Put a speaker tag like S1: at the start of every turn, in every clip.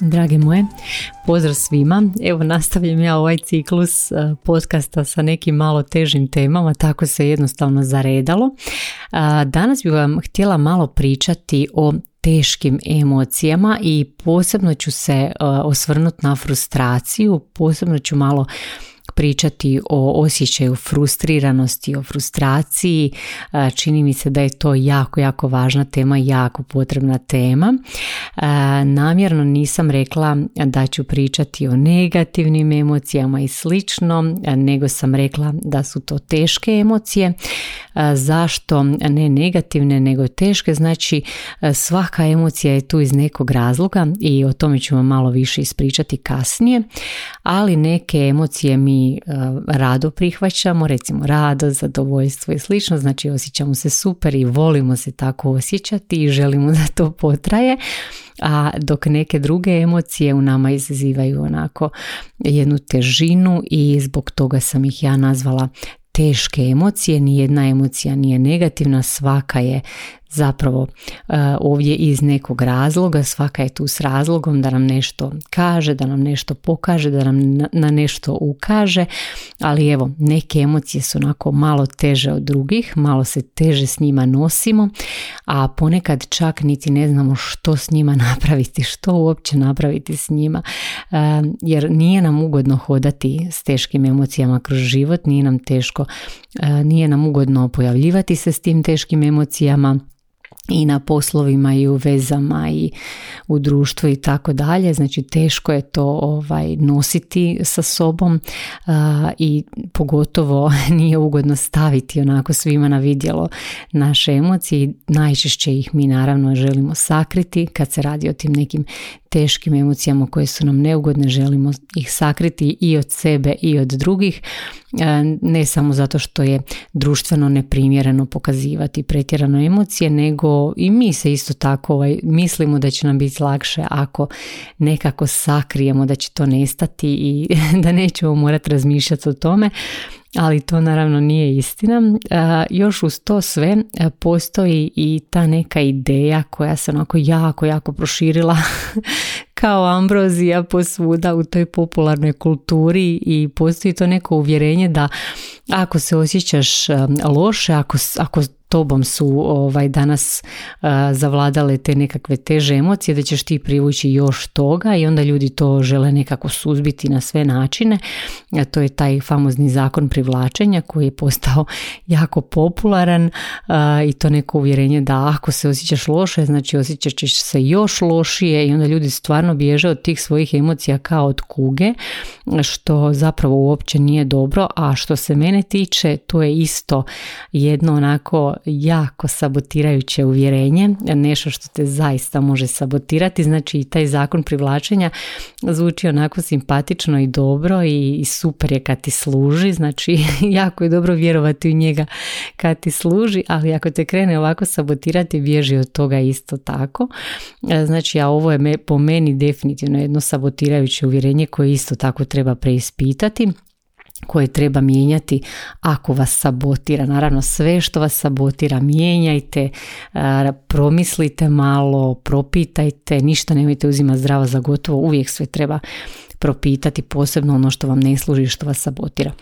S1: Drage moje, pozdrav svima. Evo nastavljam ja ovaj ciklus e, podcasta sa nekim malo težim temama, tako se jednostavno zaredalo. Danas bih vam htjela malo pričati o teškim emocijama i posebno ću se e, osvrnuti na frustraciju, posebno ću malo pričati o osjećaju frustriranosti, o frustraciji. Čini mi se da je to jako, jako važna tema, jako potrebna tema. Namjerno nisam rekla da ću pričati o negativnim emocijama i slično, nego sam rekla da su to teške emocije. Zašto ne negativne, nego teške? Znači svaka emocija je tu iz nekog razloga i o tome ću vam malo više ispričati kasnije, ali neke emocije mi rado prihvaćamo, recimo rado, zadovoljstvo i slično, znači osjećamo se super i volimo se tako osjećati i želimo da to potraje, a dok neke druge emocije u nama izazivaju onako jednu težinu i zbog toga sam ih ja nazvala teške emocije, ni jedna emocija nije negativna, svaka je zapravo e, ovdje iz nekog razloga, svaka je tu s razlogom da nam nešto kaže, da nam nešto pokaže, da nam na nešto ukaže, ali evo, neke emocije su onako malo teže od drugih, malo se teže s njima nosimo, a ponekad čak niti ne znamo što s njima napraviti, što uopće napraviti s njima, e, jer nije nam ugodno hodati s teškim emocijama kroz život, nije nam teško, e, nije nam ugodno pojavljivati se s tim teškim emocijama, i na poslovima i u vezama i u društvu i tako dalje. Znači teško je to ovaj nositi sa sobom i pogotovo nije ugodno staviti onako svima na vidjelo naše emocije najčešće ih mi naravno želimo sakriti kad se radi o tim nekim teškim emocijama koje su nam neugodne, želimo ih sakriti i od sebe i od drugih, e, ne samo zato što je društveno neprimjereno pokazivati pretjerano emocije, nego i mi se isto tako ovaj, mislimo da će nam biti lakše ako nekako sakrijemo da će to nestati i da nećemo morati razmišljati o tome ali to naravno nije istina. Još uz to sve postoji i ta neka ideja koja se onako jako, jako proširila kao ambrozija posvuda u toj popularnoj kulturi i postoji to neko uvjerenje da ako se osjećaš loše, ako, ako tobom su ovaj danas zavladale te nekakve teže emocije da ćeš ti privući još toga i onda ljudi to žele nekako suzbiti na sve načine a to je taj famozni zakon privlačenja koji je postao jako popularan i to neko uvjerenje da ako se osjećaš loše znači osjećat ćeš se još lošije i onda ljudi stvarno bježe od tih svojih emocija kao od kuge što zapravo uopće nije dobro a što se mene tiče to je isto jedno onako jako sabotirajuće uvjerenje, nešto što te zaista može sabotirati, znači i taj zakon privlačenja zvuči onako simpatično i dobro i super je kad ti služi, znači jako je dobro vjerovati u njega kad ti služi, ali ako te krene ovako sabotirati, bježi od toga isto tako. E, znači, a ovo je po meni definitivno jedno sabotirajuće uvjerenje koje isto tako treba preispitati koje treba mijenjati ako vas sabotira. Naravno sve što vas sabotira mijenjajte, promislite malo, propitajte, ništa nemojte uzimati zdravo za gotovo, uvijek sve treba propitati, posebno ono što vam ne služi, što vas sabotira.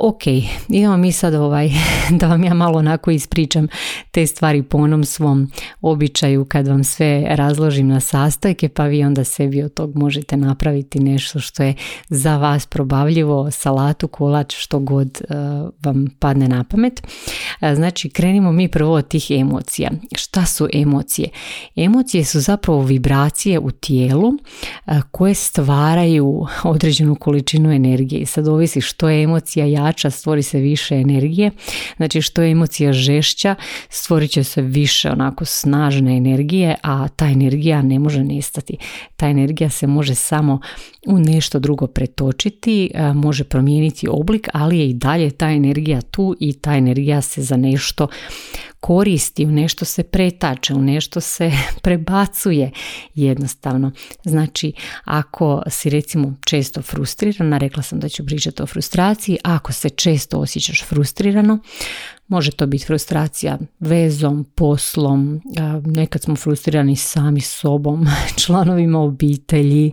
S1: Ok, idemo mi sad ovaj, da vam ja malo onako ispričam te stvari po onom svom običaju kad vam sve razložim na sastojke pa vi onda sebi od tog možete napraviti nešto što je za vas probavljivo, salatu, kolač, što god uh, vam padne na pamet. Uh, znači krenimo mi prvo od tih emocija. Šta su emocije? Emocije su zapravo vibracije u tijelu uh, koje stvaraju određenu količinu energije. Sad ovisi što je emocija, ja jača, stvori se više energije. Znači što je emocija žešća, stvorit će se više onako snažne energije, a ta energija ne može nestati. Ta energija se može samo u nešto drugo pretočiti, može promijeniti oblik, ali je i dalje ta energija tu i ta energija se za nešto koristi, u nešto se pretače, u nešto se prebacuje jednostavno. Znači, ako si recimo često frustrirana, rekla sam da ću pričati o frustraciji, ako se često osjećaš frustrirano, Može to biti frustracija vezom, poslom, nekad smo frustrirani sami sobom, članovima obitelji,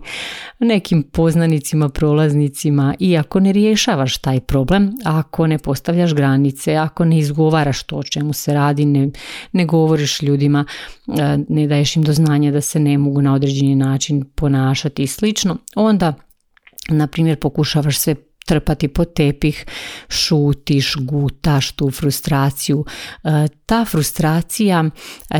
S1: nekim poznanicima, prolaznicima i ako ne rješavaš taj problem, ako ne postavljaš granice, ako ne izgovaraš to o čemu se radi, ne, ne govoriš ljudima, ne daješ im do znanja da se ne mogu na određeni način ponašati i slično, onda na primjer pokušavaš sve trpati po tepih, šutiš, gutaš tu frustraciju. E, ta frustracija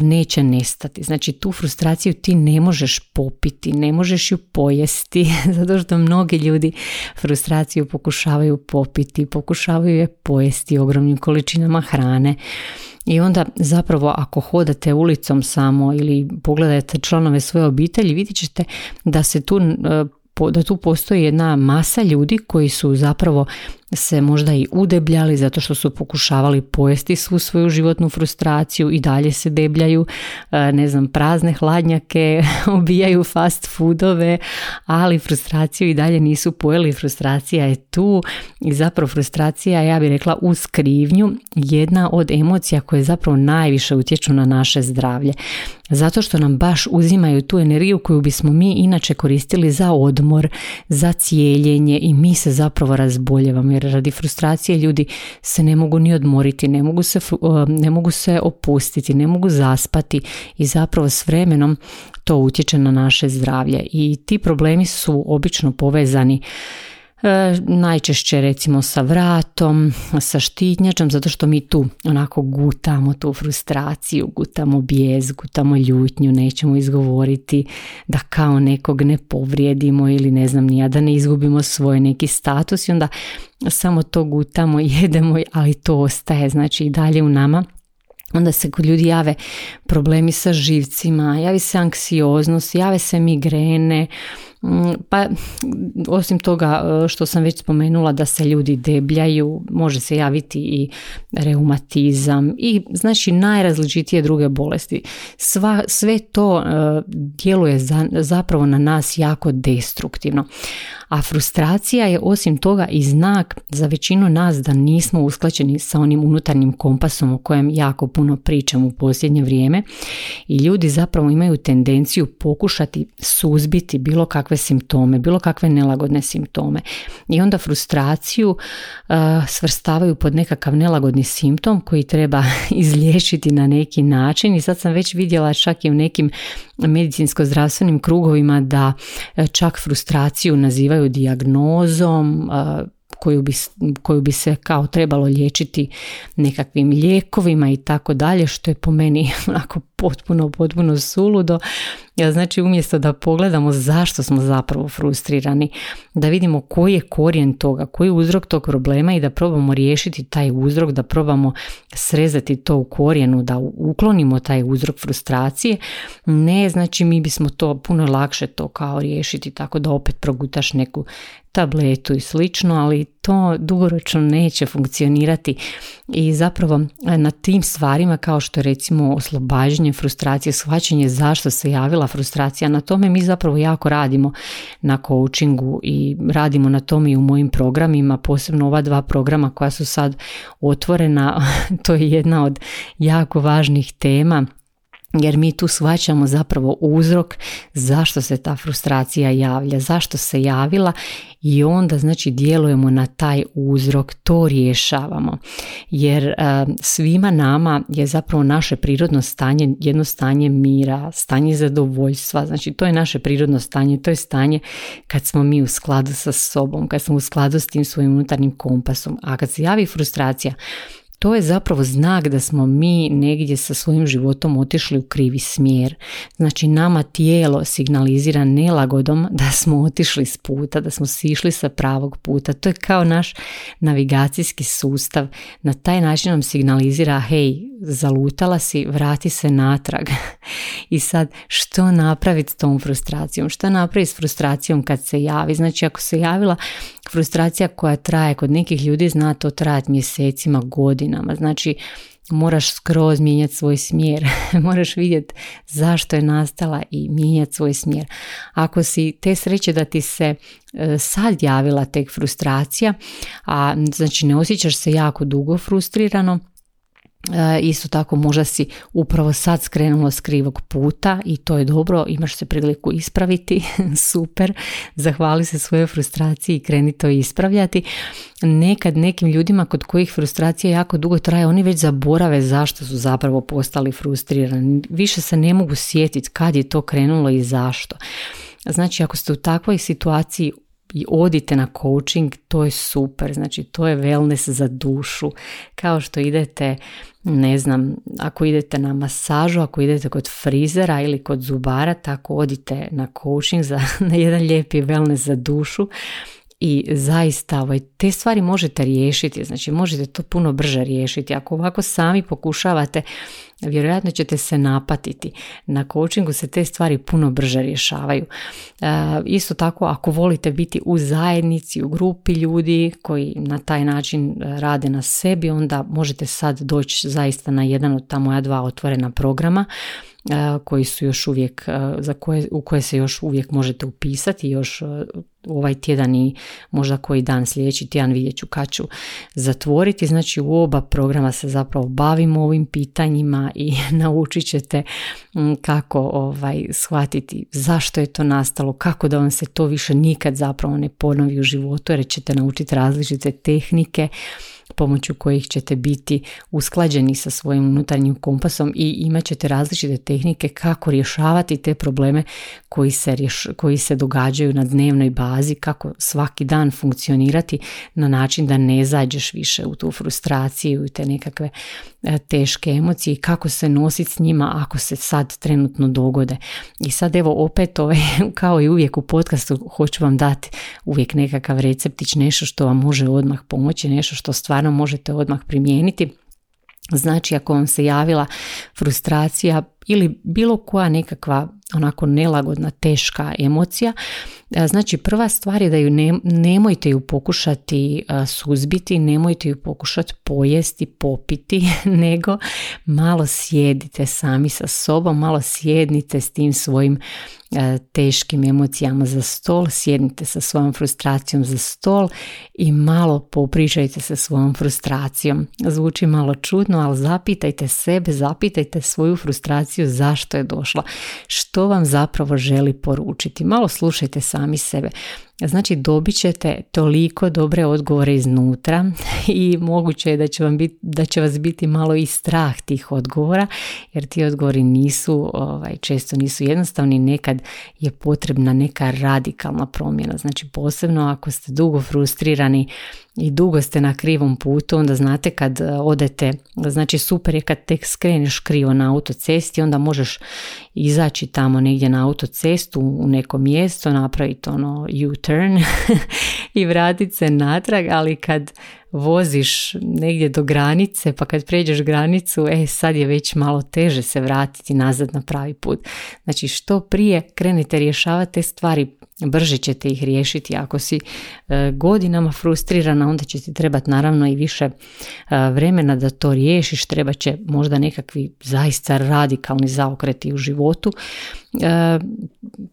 S1: neće nestati. Znači tu frustraciju ti ne možeš popiti, ne možeš ju pojesti, zato što mnogi ljudi frustraciju pokušavaju popiti, pokušavaju je pojesti ogromnim količinama hrane. I onda zapravo ako hodate ulicom samo ili pogledate članove svoje obitelji vidjet ćete da se tu e, da tu postoji jedna masa ljudi koji su zapravo se možda i udebljali zato što su pokušavali pojesti svu svoju životnu frustraciju i dalje se debljaju, e, ne znam, prazne hladnjake, obijaju fast foodove, ali frustraciju i dalje nisu pojeli, frustracija je tu i zapravo frustracija, ja bih rekla, u skrivnju jedna od emocija koje zapravo najviše utječu na naše zdravlje. Zato što nam baš uzimaju tu energiju koju bismo mi inače koristili za odmor, za cijeljenje i mi se zapravo razboljevamo jer radi frustracije ljudi se ne mogu ni odmoriti, ne mogu se, ne mogu se opustiti, ne mogu zaspati i zapravo s vremenom to utječe na naše zdravlje. I ti problemi su obično povezani najčešće recimo sa vratom, sa štitnjačom, zato što mi tu onako gutamo tu frustraciju, gutamo bijez, gutamo ljutnju, nećemo izgovoriti da kao nekog ne povrijedimo ili ne znam nija, da ne izgubimo svoj neki status i onda samo to gutamo, jedemo, ali to ostaje znači i dalje u nama. Onda se kod ljudi jave problemi sa živcima, javi se anksioznost, jave se migrene, pa osim toga e, što sam već spomenula da se ljudi debljaju, može se javiti i reumatizam i znači najrazličitije druge bolesti. Sva, sve to e, djeluje za, zapravo na nas jako destruktivno. A frustracija je osim toga i znak za većinu nas da nismo usklađeni sa onim unutarnjim kompasom o kojem jako puno pričam u posljednje vrijeme i ljudi zapravo imaju tendenciju pokušati suzbiti bilo kakve simptome, bilo kakve nelagodne simptome. I onda frustraciju uh, svrstavaju pod nekakav nelagodni simptom koji treba izliječiti na neki način i sad sam već vidjela čak i u nekim medicinsko-zdravstvenim krugovima da uh, čak frustraciju nazivaju dijagnozom, uh, koju bi, koju bi se kao trebalo liječiti nekakvim lijekovima i tako dalje, što je po meni onako potpuno, potpuno suludo. Ja, znači umjesto da pogledamo zašto smo zapravo frustrirani, da vidimo koji je korijen toga, koji je uzrok tog problema i da probamo riješiti taj uzrok, da probamo srezati to u korijenu, da uklonimo taj uzrok frustracije, ne znači mi bismo to puno lakše to kao riješiti tako da opet progutaš neku tabletu i slično, ali to dugoročno neće funkcionirati. I zapravo e, na tim stvarima kao što je recimo oslobađanje frustracije, shvaćanje zašto se javila frustracija, na tome mi zapravo jako radimo na coachingu i radimo na tome i u mojim programima, posebno ova dva programa koja su sad otvorena, to je jedna od jako važnih tema jer mi tu shvaćamo zapravo uzrok zašto se ta frustracija javlja, zašto se javila i onda znači djelujemo na taj uzrok, to rješavamo. Jer e, svima nama je zapravo naše prirodno stanje jedno stanje mira, stanje zadovoljstva, znači to je naše prirodno stanje, to je stanje kad smo mi u skladu sa sobom, kad smo u skladu s tim svojim unutarnjim kompasom, a kad se javi frustracija, to je zapravo znak da smo mi negdje sa svojim životom otišli u krivi smjer. Znači nama tijelo signalizira nelagodom da smo otišli s puta, da smo sišli sa pravog puta. To je kao naš navigacijski sustav. Na taj način nam signalizira hej, zalutala si, vrati se natrag. I sad što napraviti s tom frustracijom? Što napraviti s frustracijom kad se javi? Znači ako se javila frustracija koja traje kod nekih ljudi zna to trajati mjesecima, godinama. Znači moraš skroz mijenjati svoj smjer, moraš vidjeti zašto je nastala i mijenjati svoj smjer. Ako si te sreće da ti se e, sad javila tek frustracija, a znači ne osjećaš se jako dugo frustrirano, isto tako možda si upravo sad skrenulo s krivog puta i to je dobro, imaš se priliku ispraviti, super, zahvali se svojoj frustraciji i kreni to ispravljati. Nekad nekim ljudima kod kojih frustracija jako dugo traje, oni već zaborave zašto su zapravo postali frustrirani. Više se ne mogu sjetiti kad je to krenulo i zašto. Znači ako ste u takvoj situaciji i odite na coaching, to je super, znači to je wellness za dušu. Kao što idete, ne znam, ako idete na masažu, ako idete kod frizera ili kod zubara, tako odite na coaching za jedan lijepi wellness za dušu i zaista ovaj, te stvari možete riješiti, znači možete to puno brže riješiti. Ako ovako sami pokušavate, vjerojatno ćete se napatiti. Na coachingu se te stvari puno brže rješavaju. E, isto tako, ako volite biti u zajednici, u grupi ljudi koji na taj način rade na sebi, onda možete sad doći zaista na jedan od ta moja dva otvorena programa koji su još uvijek, za koje, u koje se još uvijek možete upisati, još ovaj tjedan i možda koji dan sljedeći tjedan vidjet ću kad ću zatvoriti. Znači u oba programa se zapravo bavimo ovim pitanjima i naučit ćete kako ovaj, shvatiti zašto je to nastalo, kako da vam se to više nikad zapravo ne ponovi u životu jer ćete naučiti različite tehnike pomoću kojih ćete biti usklađeni sa svojim unutarnjim kompasom i imat ćete različite tehnike kako rješavati te probleme koji se, koji se događaju na dnevnoj bazi, kako svaki dan funkcionirati na način da ne zađeš više u tu frustraciju i te nekakve teške emocije i kako se nositi s njima ako se sad trenutno dogode. I sad evo opet ovaj, kao i uvijek u podcastu hoću vam dati uvijek nekakav receptić, nešto što vam može odmah pomoći, nešto što stvarno možete odmah primijeniti. Znači ako vam se javila frustracija ili bilo koja nekakva onako nelagodna, teška emocija, e, znači prva stvar je da ju ne, nemojte ju pokušati e, suzbiti, nemojte ju pokušati pojesti, popiti, nego malo sjedite sami sa sobom, malo sjednite s tim svojim teškim emocijama za stol, sjednite sa svojom frustracijom za stol i malo popričajte sa svojom frustracijom. Zvuči malo čudno, ali zapitajte sebe, zapitajte svoju frustraciju zašto je došla, što vam zapravo želi poručiti. Malo slušajte sami sebe. Znači dobit ćete toliko dobre odgovore iznutra i moguće je da će, vam biti, da će vas biti malo i strah tih odgovora jer ti odgovori nisu, ovaj, često nisu jednostavni, nekad je potrebna neka radikalna promjena. Znači posebno ako ste dugo frustrirani i dugo ste na krivom putu, onda znate kad e, odete, znači super je kad tek skreneš krivo na autocesti, onda možeš izaći tamo negdje na autocestu u neko mjesto, napraviti ono U-turn i vratiti se natrag, ali kad voziš negdje do granice, pa kad pređeš granicu, e sad je već malo teže se vratiti nazad na pravi put. Znači što prije krenete rješavati te stvari, brže ćete ih riješiti. Ako si e, godinama frustrirana, onda će ti trebati naravno i više e, vremena da to riješiš. Treba će možda nekakvi zaista radikalni zaokreti u životu. E,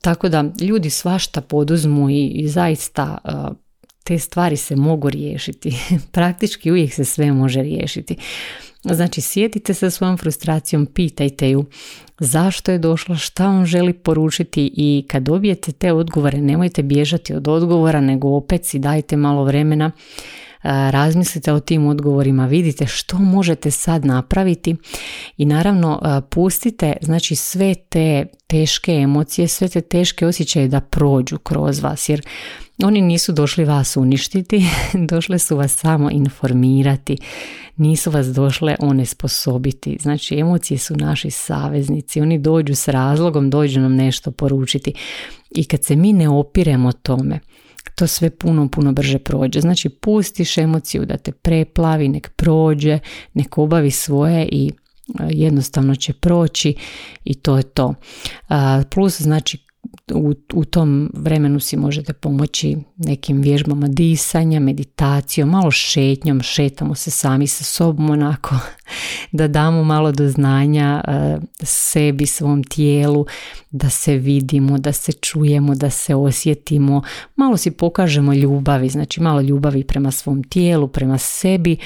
S1: tako da ljudi svašta poduzmu i, i zaista te stvari se mogu riješiti. Praktički uvijek se sve može riješiti. Znači sjedite sa svojom frustracijom, pitajte ju zašto je došla, šta on želi poručiti i kad dobijete te odgovore nemojte bježati od odgovora nego opet si dajte malo vremena razmislite o tim odgovorima, vidite što možete sad napraviti i naravno pustite znači sve te teške emocije, sve te teške osjećaje da prođu kroz vas jer oni nisu došli vas uništiti, došle su vas samo informirati, nisu vas došle onesposobiti. Znači emocije su naši saveznici, oni dođu s razlogom, dođu nam nešto poručiti. I kad se mi ne opiremo tome, to sve puno, puno brže prođe. Znači pustiš emociju da te preplavi, nek prođe, nek obavi svoje i e, jednostavno će proći i to je to. Plus znači u, u tom vremenu si možete pomoći nekim vježbama disanja, meditacijom, malo šetnjom, šetamo se sami sa sobom onako da damo malo do znanja e, sebi, svom tijelu, da se vidimo, da se čujemo, da se osjetimo, malo si pokažemo ljubavi, znači malo ljubavi prema svom tijelu, prema sebi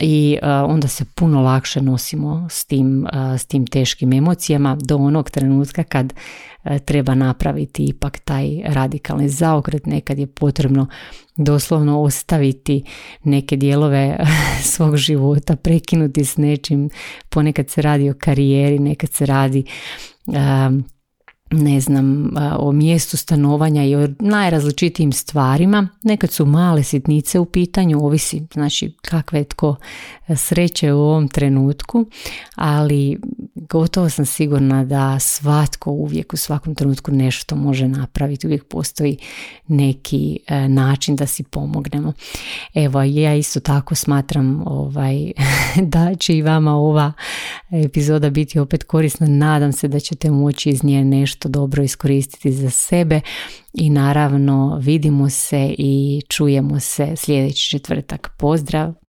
S1: i uh, onda se puno lakše nosimo s tim, uh, s tim teškim emocijama do onog trenutka kad uh, treba napraviti ipak taj radikalni zaokret, nekad je potrebno doslovno ostaviti neke dijelove svog života, prekinuti s nečim, ponekad se radi o karijeri, nekad se radi um, ne znam, o mjestu stanovanja i o najrazličitijim stvarima. Nekad su male sitnice u pitanju, ovisi znači kakve je tko sreće u ovom trenutku, ali gotovo sam sigurna da svatko uvijek u svakom trenutku nešto može napraviti, uvijek postoji neki e, način da si pomognemo. Evo, ja isto tako smatram ovaj, da će i vama ova epizoda biti opet korisna. Nadam se da ćete moći iz nje nešto dobro iskoristiti za sebe i naravno vidimo se i čujemo se sljedeći četvrtak. Pozdrav!